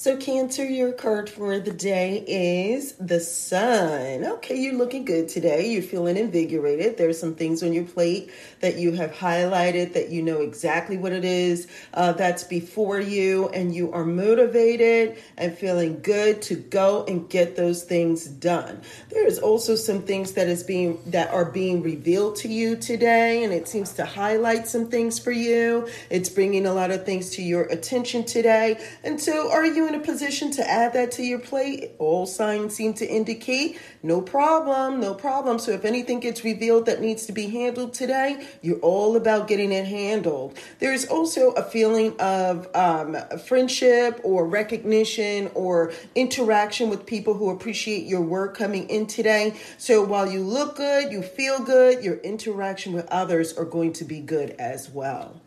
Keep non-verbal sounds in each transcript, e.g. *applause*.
So, Cancer, your card for the day is the Sun. Okay, you're looking good today. You're feeling invigorated. There's some things on your plate that you have highlighted that you know exactly what it is uh, that's before you, and you are motivated and feeling good to go and get those things done. There is also some things that is being that are being revealed to you today, and it seems to highlight some things for you. It's bringing a lot of things to your attention today. And so, are you? In a position to add that to your plate, all signs seem to indicate no problem, no problem. So if anything gets revealed that needs to be handled today, you're all about getting it handled. There's also a feeling of um, friendship or recognition or interaction with people who appreciate your work coming in today. So while you look good, you feel good, your interaction with others are going to be good as well.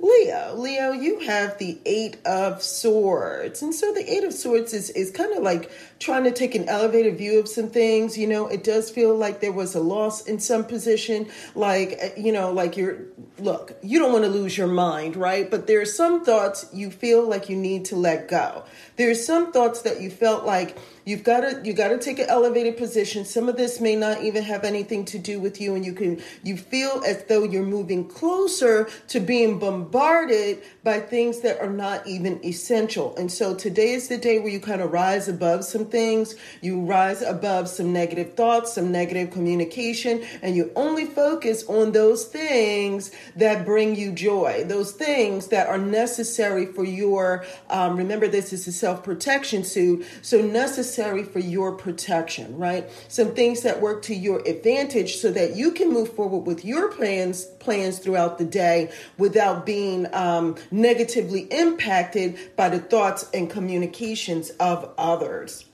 Leo, Leo, you have the Eight of Swords. And so the Eight of Swords is, is kind of like trying to take an elevated view of some things. You know, it does feel like there was a loss in some position. Like, uh, you know, like you're, look, you don't want to lose your mind, right? But there are some thoughts you feel like you need to let go. There's some thoughts that you felt like you've got to you got to take an elevated position some of this may not even have anything to do with you and you can you feel as though you're moving closer to being bombarded by things that are not even essential and so today is the day where you kind of rise above some things you rise above some negative thoughts some negative communication and you only focus on those things that bring you joy those things that are necessary for your um, remember this is a self-protection suit so necessary necessary for your protection, right? Some things that work to your advantage so that you can move forward with your plans plans throughout the day without being um, negatively impacted by the thoughts and communications of others.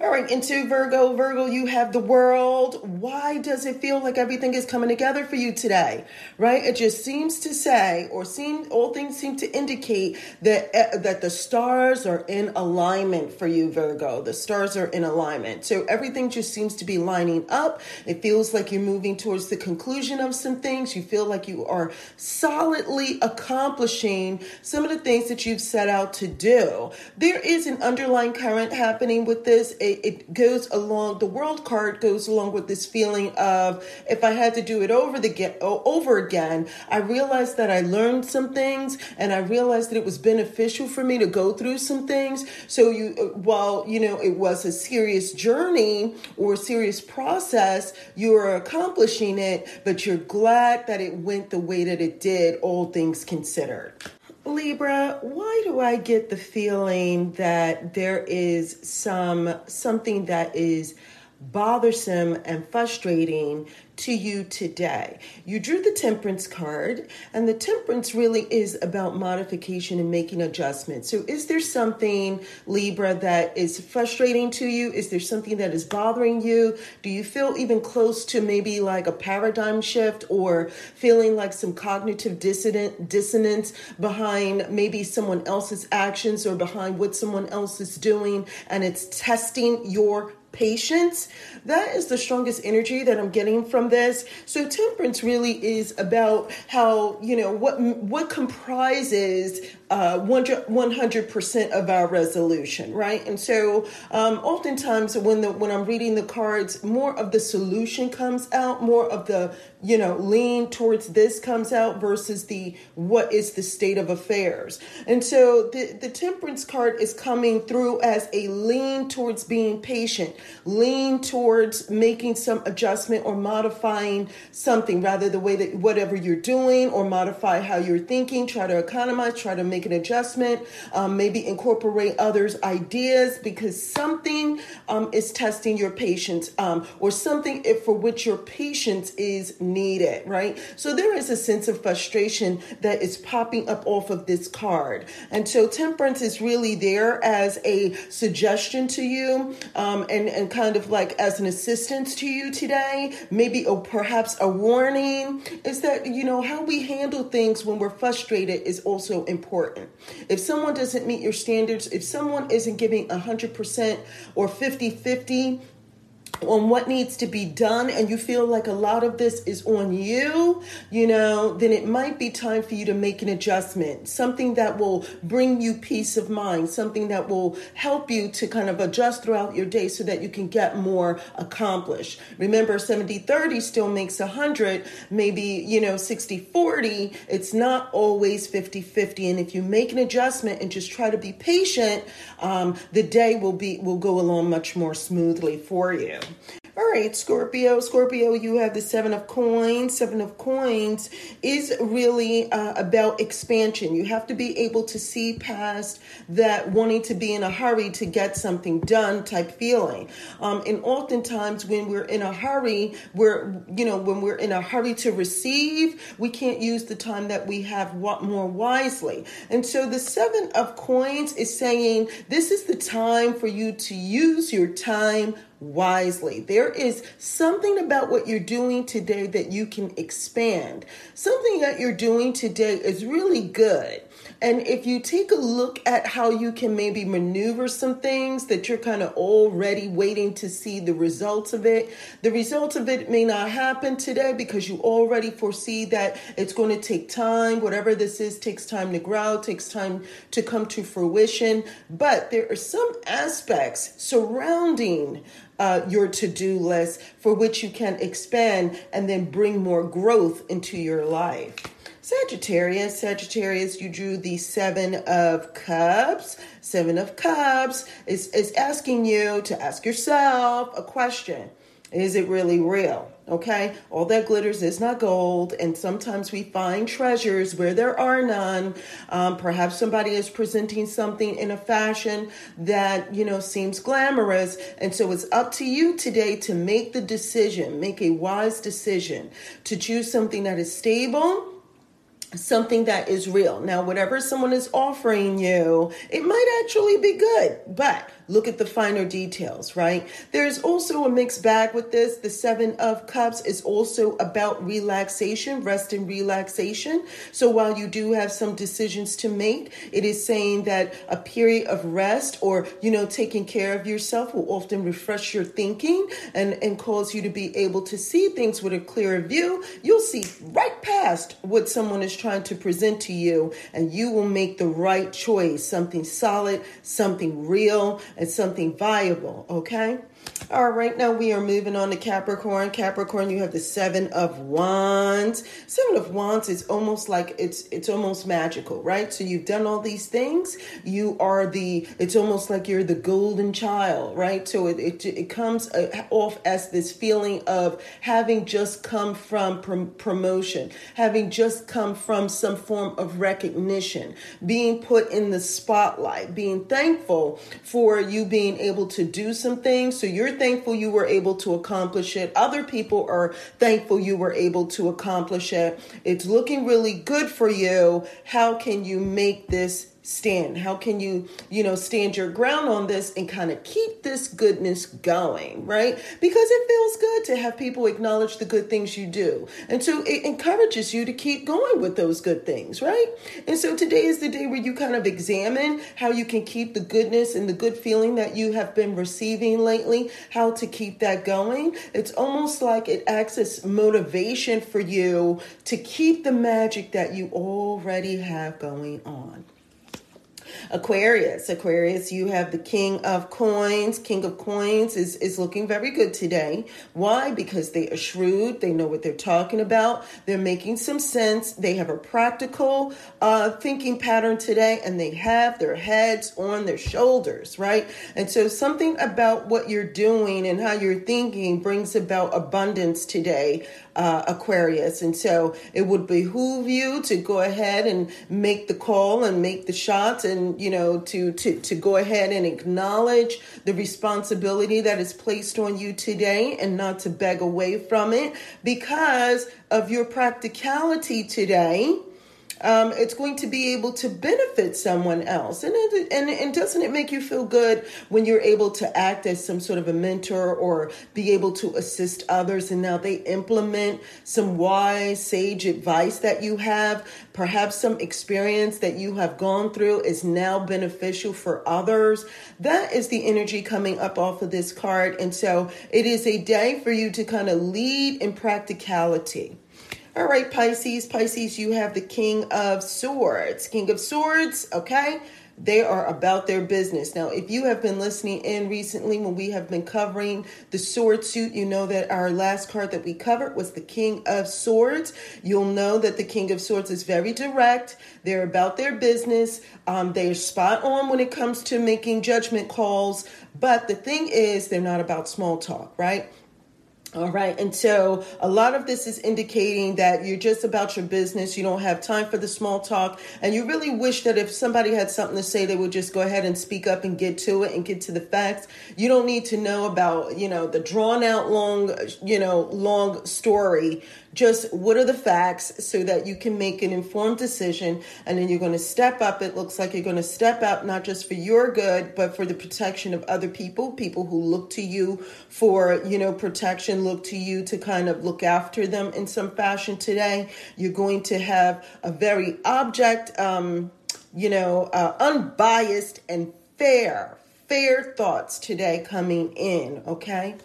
All right, into Virgo. Virgo, you have the world. Why does it feel like everything is coming together for you today? Right? It just seems to say, or seem all things seem to indicate that uh, that the stars are in alignment for you, Virgo. The stars are in alignment, so everything just seems to be lining up. It feels like you're moving towards the conclusion of some things. You feel like you are solidly accomplishing some of the things that you've set out to do. There is an underlying current happening with this it, it goes along the world card goes along with this feeling of if I had to do it over the get over again, I realized that I learned some things and I realized that it was beneficial for me to go through some things. So you uh, while you know it was a serious journey or serious process, you're accomplishing it, but you're glad that it went the way that it did, all things considered. Libra, why do I get the feeling that there is some something that is bothersome and frustrating to you today. You drew the temperance card, and the temperance really is about modification and making adjustments. So, is there something, Libra, that is frustrating to you? Is there something that is bothering you? Do you feel even close to maybe like a paradigm shift or feeling like some cognitive dissident, dissonance behind maybe someone else's actions or behind what someone else is doing, and it's testing your patience. That is the strongest energy that I'm getting from this. So temperance really is about how, you know, what what comprises uh, 100% of our resolution, right? And so um, oftentimes when the when I'm reading the cards, more of the solution comes out, more of the, you know, lean towards this comes out versus the what is the state of affairs. And so the, the temperance card is coming through as a lean towards being patient, lean towards making some adjustment or modifying something, rather the way that whatever you're doing or modify how you're thinking, try to economize, try to make make an adjustment, um, maybe incorporate others' ideas because something um, is testing your patience um, or something for which your patience is needed, right? So there is a sense of frustration that is popping up off of this card. And so temperance is really there as a suggestion to you um, and, and kind of like as an assistance to you today, maybe or perhaps a warning is that, you know, how we handle things when we're frustrated is also important. If someone doesn't meet your standards, if someone isn't giving 100% or 50 50, on what needs to be done and you feel like a lot of this is on you, you know, then it might be time for you to make an adjustment, something that will bring you peace of mind, something that will help you to kind of adjust throughout your day so that you can get more accomplished. Remember 70 30 still makes 100, maybe, you know, 60 40, it's not always 50 50 and if you make an adjustment and just try to be patient, um, the day will be will go along much more smoothly for you. All right, Scorpio. Scorpio, you have the Seven of Coins. Seven of Coins is really uh, about expansion. You have to be able to see past that wanting to be in a hurry to get something done type feeling. Um, and oftentimes, when we're in a hurry, we're, you know, when we're in a hurry to receive, we can't use the time that we have more wisely. And so the Seven of Coins is saying this is the time for you to use your time wisely. There is something about what you're doing today that you can expand. Something that you're doing today is really good. And if you take a look at how you can maybe maneuver some things that you're kind of already waiting to see the results of it, the results of it may not happen today because you already foresee that it's going to take time. Whatever this is takes time to grow, takes time to come to fruition. But there are some aspects surrounding uh, your to do list for which you can expand and then bring more growth into your life. Sagittarius, Sagittarius, you drew the Seven of Cups. Seven of Cups is, is asking you to ask yourself a question Is it really real? Okay, all that glitters is not gold, and sometimes we find treasures where there are none. Um, perhaps somebody is presenting something in a fashion that you know seems glamorous, and so it's up to you today to make the decision, make a wise decision to choose something that is stable something that is real. Now, whatever someone is offering you, it might actually be good, but look at the finer details, right? There's also a mixed bag with this. The Seven of Cups is also about relaxation, rest and relaxation. So while you do have some decisions to make, it is saying that a period of rest or, you know, taking care of yourself will often refresh your thinking and, and cause you to be able to see things with a clearer view. You'll see right past what someone is trying to present to you, and you will make the right choice something solid, something real, and something viable, okay? All right, now we are moving on to Capricorn. Capricorn, you have the Seven of Wands. Seven of Wands is almost like it's it's almost magical, right? So you've done all these things. You are the. It's almost like you're the golden child, right? So it it, it comes uh, off as this feeling of having just come from prom- promotion, having just come from some form of recognition, being put in the spotlight, being thankful for you being able to do some things. So you're thankful you were able to accomplish it. Other people are thankful you were able to accomplish it. It's looking really good for you. How can you make this stand? How can you, you know, stand your ground on this and kind of keep this goodness going, right? Because it feels good to have people acknowledge the good things you do. And so it encourages you to keep going with those good things, right? And so today is the day where you kind of examine how you can keep the goodness and the good feeling that you have been receiving lately, how to keep that going. It's almost like it acts as motivation for you to keep the magic that you already have going on. Aquarius, Aquarius, you have the King of Coins. King of Coins is, is looking very good today. Why? Because they are shrewd. They know what they're talking about. They're making some sense. They have a practical uh, thinking pattern today, and they have their heads on their shoulders, right? And so something about what you're doing and how you're thinking brings about abundance today uh, Aquarius. And so it would behoove you to go ahead and make the call and make the shots and, you know, to, to, to go ahead and acknowledge the responsibility that is placed on you today and not to beg away from it because of your practicality today um, it's going to be able to benefit someone else. And, it, and, and doesn't it make you feel good when you're able to act as some sort of a mentor or be able to assist others and now they implement some wise, sage advice that you have? Perhaps some experience that you have gone through is now beneficial for others. That is the energy coming up off of this card. And so it is a day for you to kind of lead in practicality. All right, Pisces. Pisces, you have the King of Swords. King of Swords, okay? They are about their business. Now, if you have been listening in recently when we have been covering the sword suit, you know that our last card that we covered was the King of Swords. You'll know that the King of Swords is very direct. They're about their business. Um, they're spot on when it comes to making judgment calls. But the thing is, they're not about small talk, right? All right. And so a lot of this is indicating that you're just about your business. You don't have time for the small talk. And you really wish that if somebody had something to say, they would just go ahead and speak up and get to it and get to the facts. You don't need to know about, you know, the drawn out long, you know, long story just what are the facts so that you can make an informed decision and then you're going to step up. It looks like you're going to step up not just for your good but for the protection of other people people who look to you for you know protection look to you to kind of look after them in some fashion today. You're going to have a very object um you know uh, unbiased and fair fair thoughts today coming in okay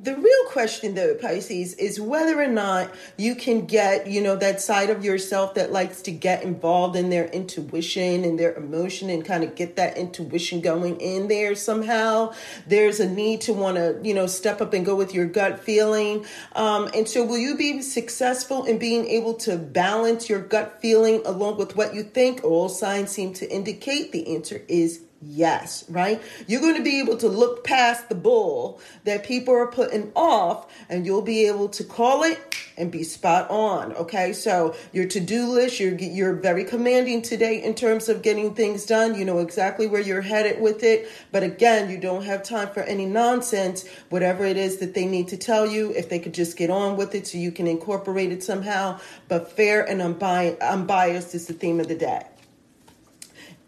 the real question, though, Pisces, is whether or not you can get, you know, that side of yourself that likes to get involved in their intuition and their emotion and kind of get that intuition going in there somehow. There's a need to want to, you know, step up and go with your gut feeling. Um, and so, will you be successful in being able to balance your gut feeling along with what you think? All signs seem to indicate the answer is Yes, right? You're going to be able to look past the bull that people are putting off and you'll be able to call it and be spot on, okay? So, your to-do list, you're you're very commanding today in terms of getting things done. You know exactly where you're headed with it, but again, you don't have time for any nonsense. Whatever it is that they need to tell you, if they could just get on with it so you can incorporate it somehow, but fair and unbiased is the theme of the day.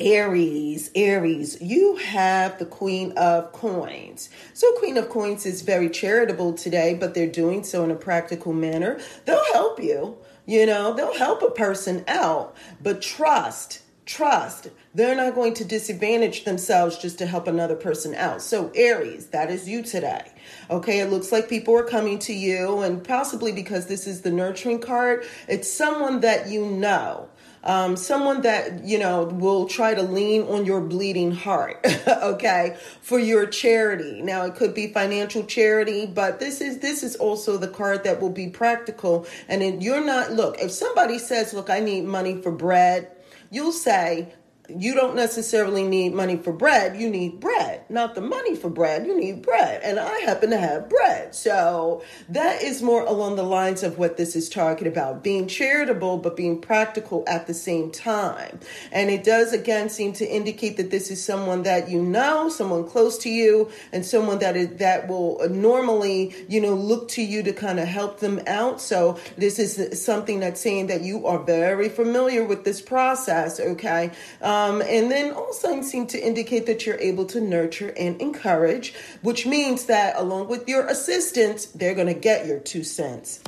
Aries, Aries, you have the Queen of Coins. So, Queen of Coins is very charitable today, but they're doing so in a practical manner. They'll help you, you know, they'll help a person out, but trust, trust, they're not going to disadvantage themselves just to help another person out. So, Aries, that is you today. Okay, it looks like people are coming to you, and possibly because this is the nurturing card, it's someone that you know um, someone that you know will try to lean on your bleeding heart *laughs* okay for your charity now it could be financial charity but this is this is also the card that will be practical and you're not look if somebody says look i need money for bread you'll say you don't necessarily need money for bread. You need bread, not the money for bread. You need bread. And I happen to have bread. So that is more along the lines of what this is talking about being charitable, but being practical at the same time. And it does again seem to indicate that this is someone that you know, someone close to you, and someone that is that will normally, you know, look to you to kind of help them out. So this is something that's saying that you are very familiar with this process, okay? Um, and then signs seem to indicate that you're able to nurture and encourage, which means that along with your assistants, they're going to get your two cents.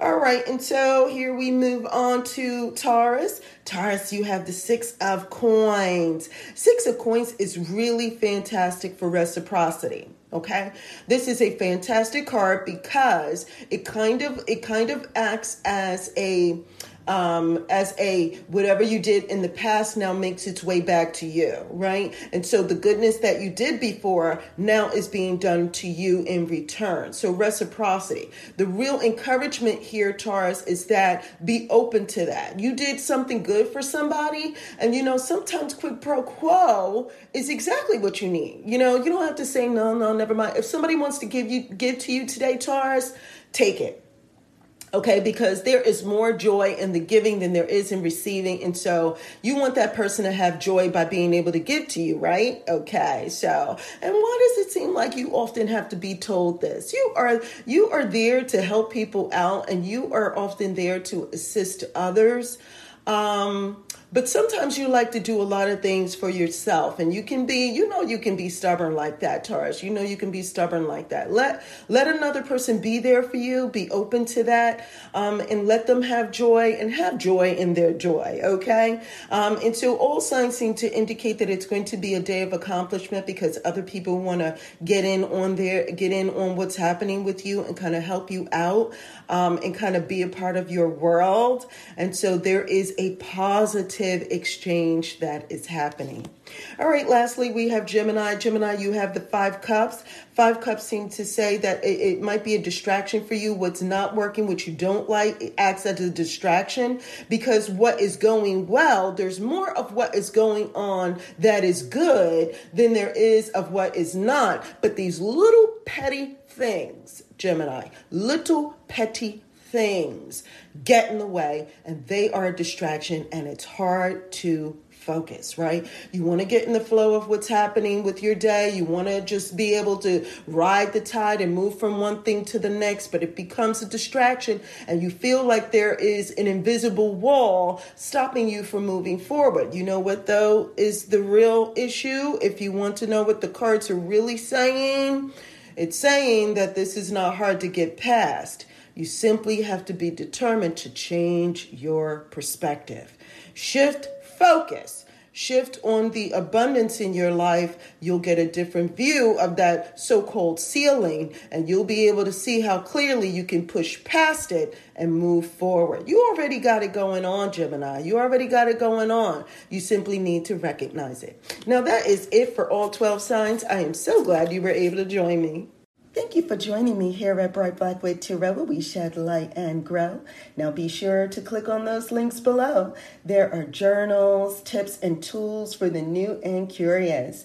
All right, and so here we move on to Taurus. Taurus, you have the Six of Coins. Six of Coins is really fantastic for reciprocity. Okay, this is a fantastic card because it kind of it kind of acts as a um, as a whatever you did in the past now makes its way back to you, right? And so the goodness that you did before now is being done to you in return. So reciprocity. The real encouragement here, Taurus, is that be open to that. You did something good for somebody, and you know, sometimes quid pro quo is exactly what you need. You know, you don't have to say no, no, never mind. If somebody wants to give you give to you today, Taurus, take it Okay, because there is more joy in the giving than there is in receiving. And so you want that person to have joy by being able to give to you, right? Okay, so, and why does it seem like you often have to be told this? You are, you are there to help people out and you are often there to assist others. Um, but sometimes you like to do a lot of things for yourself, and you can be, you know, you can be stubborn like that, Taurus. You know, you can be stubborn like that. Let let another person be there for you. Be open to that, um, and let them have joy and have joy in their joy. Okay, um, and so all signs seem to indicate that it's going to be a day of accomplishment because other people want to get in on there, get in on what's happening with you, and kind of help you out, um, and kind of be a part of your world. And so there is a positive exchange that is happening. All right, lastly, we have Gemini. Gemini, you have the five cups. Five cups seem to say that it, it, might be a distraction for you. What's not working, what you don't like, acts as a distraction because what is going well, there's more of what is going on that is good than there is of what is not. But these little petty things, Gemini, little petty things get in the way and they are a distraction and it's hard to focus, right? You want to get in the flow of what's happening with your day. You want to just be able to ride the tide and move from one thing to the next, but it becomes a distraction and you feel like there is an invisible wall stopping you from moving forward. You know what, though, is the real issue? If you want to know what the cards are really saying, it's saying that this is not hard to get past. You simply have to be determined to change your perspective. Shift focus. Shift on the abundance in your life, you'll get a different view of that so called ceiling, and you'll be able to see how clearly you can push past it and move forward. You already got it going on, Gemini. You already got it going on. You simply need to recognize it. Now, that is it for all 12 signs. I am so glad you were able to join me. Thank you for joining me here at Bright Black Wood Tarot, where we shed light and grow. Now be sure to click on those links below. There are journals, tips, and tools for the new and curious.